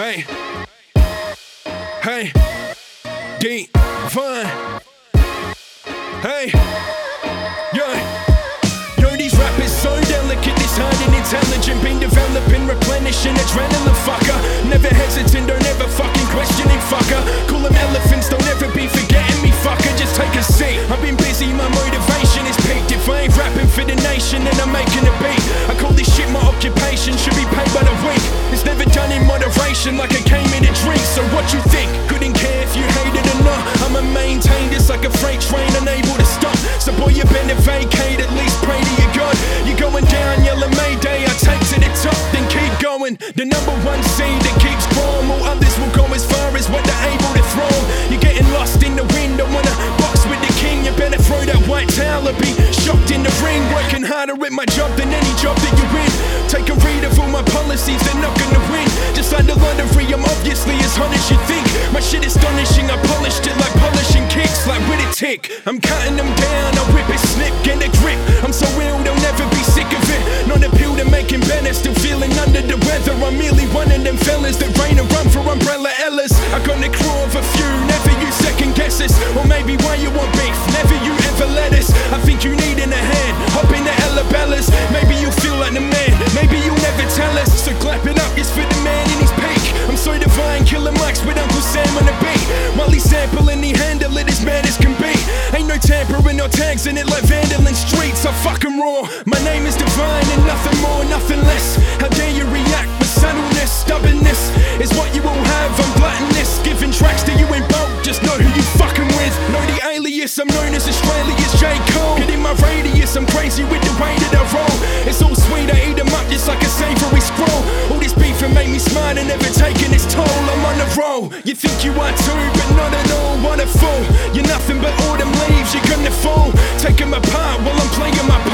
Hey, hey, fun. Hey, yeah. Yo, these rappers so delicate, disheartened, intelligent, been developing, replenishing adrenaline, fucker. Never hesitant, don't ever fucking questioning, fucker. Call them elephants, don't in like I came in a drink. So what you think? Couldn't care if you hate it or not. I'ma maintain this like a freight train, unable to stop. So boy, you better vacate, at least pray to your God. You're going down, yelling Mayday, I take to the top, then keep going. The number one seed that keeps growing, all others will go as far as what they're able to throw. You're getting lost in the wind, don't wanna box with the king. You better throw that white towel or be shocked in the ring. Working harder at my job than any job that you win. Take a read of all my shit I polished it like polishing kicks, like with a tick. I'm cutting them down, I whip it, snip, get a grip. I'm so ill, they'll never be sick of it. Not a pill to him better, still feeling under the weather. I'm merely one of them fellas that rain and run for umbrella Ellas. I got the crew of a few, never you second guesses. Or maybe why you want beef, never you ever let us. I think you need tampering, no tags in it like vandaling streets. I fucking raw. My name is D-Vine and nothing more, nothing less. How dare you react with subtleness? Stubbornness is what you will have. I'm gluttonous, giving tracks to you in bulk. Just know who you fucking with. Know the alias, I'm known as Australia's You think you are too, but not at all. Wanna fool. You're nothing but autumn leaves, you're gonna fall. Taking my part while I'm playing my part.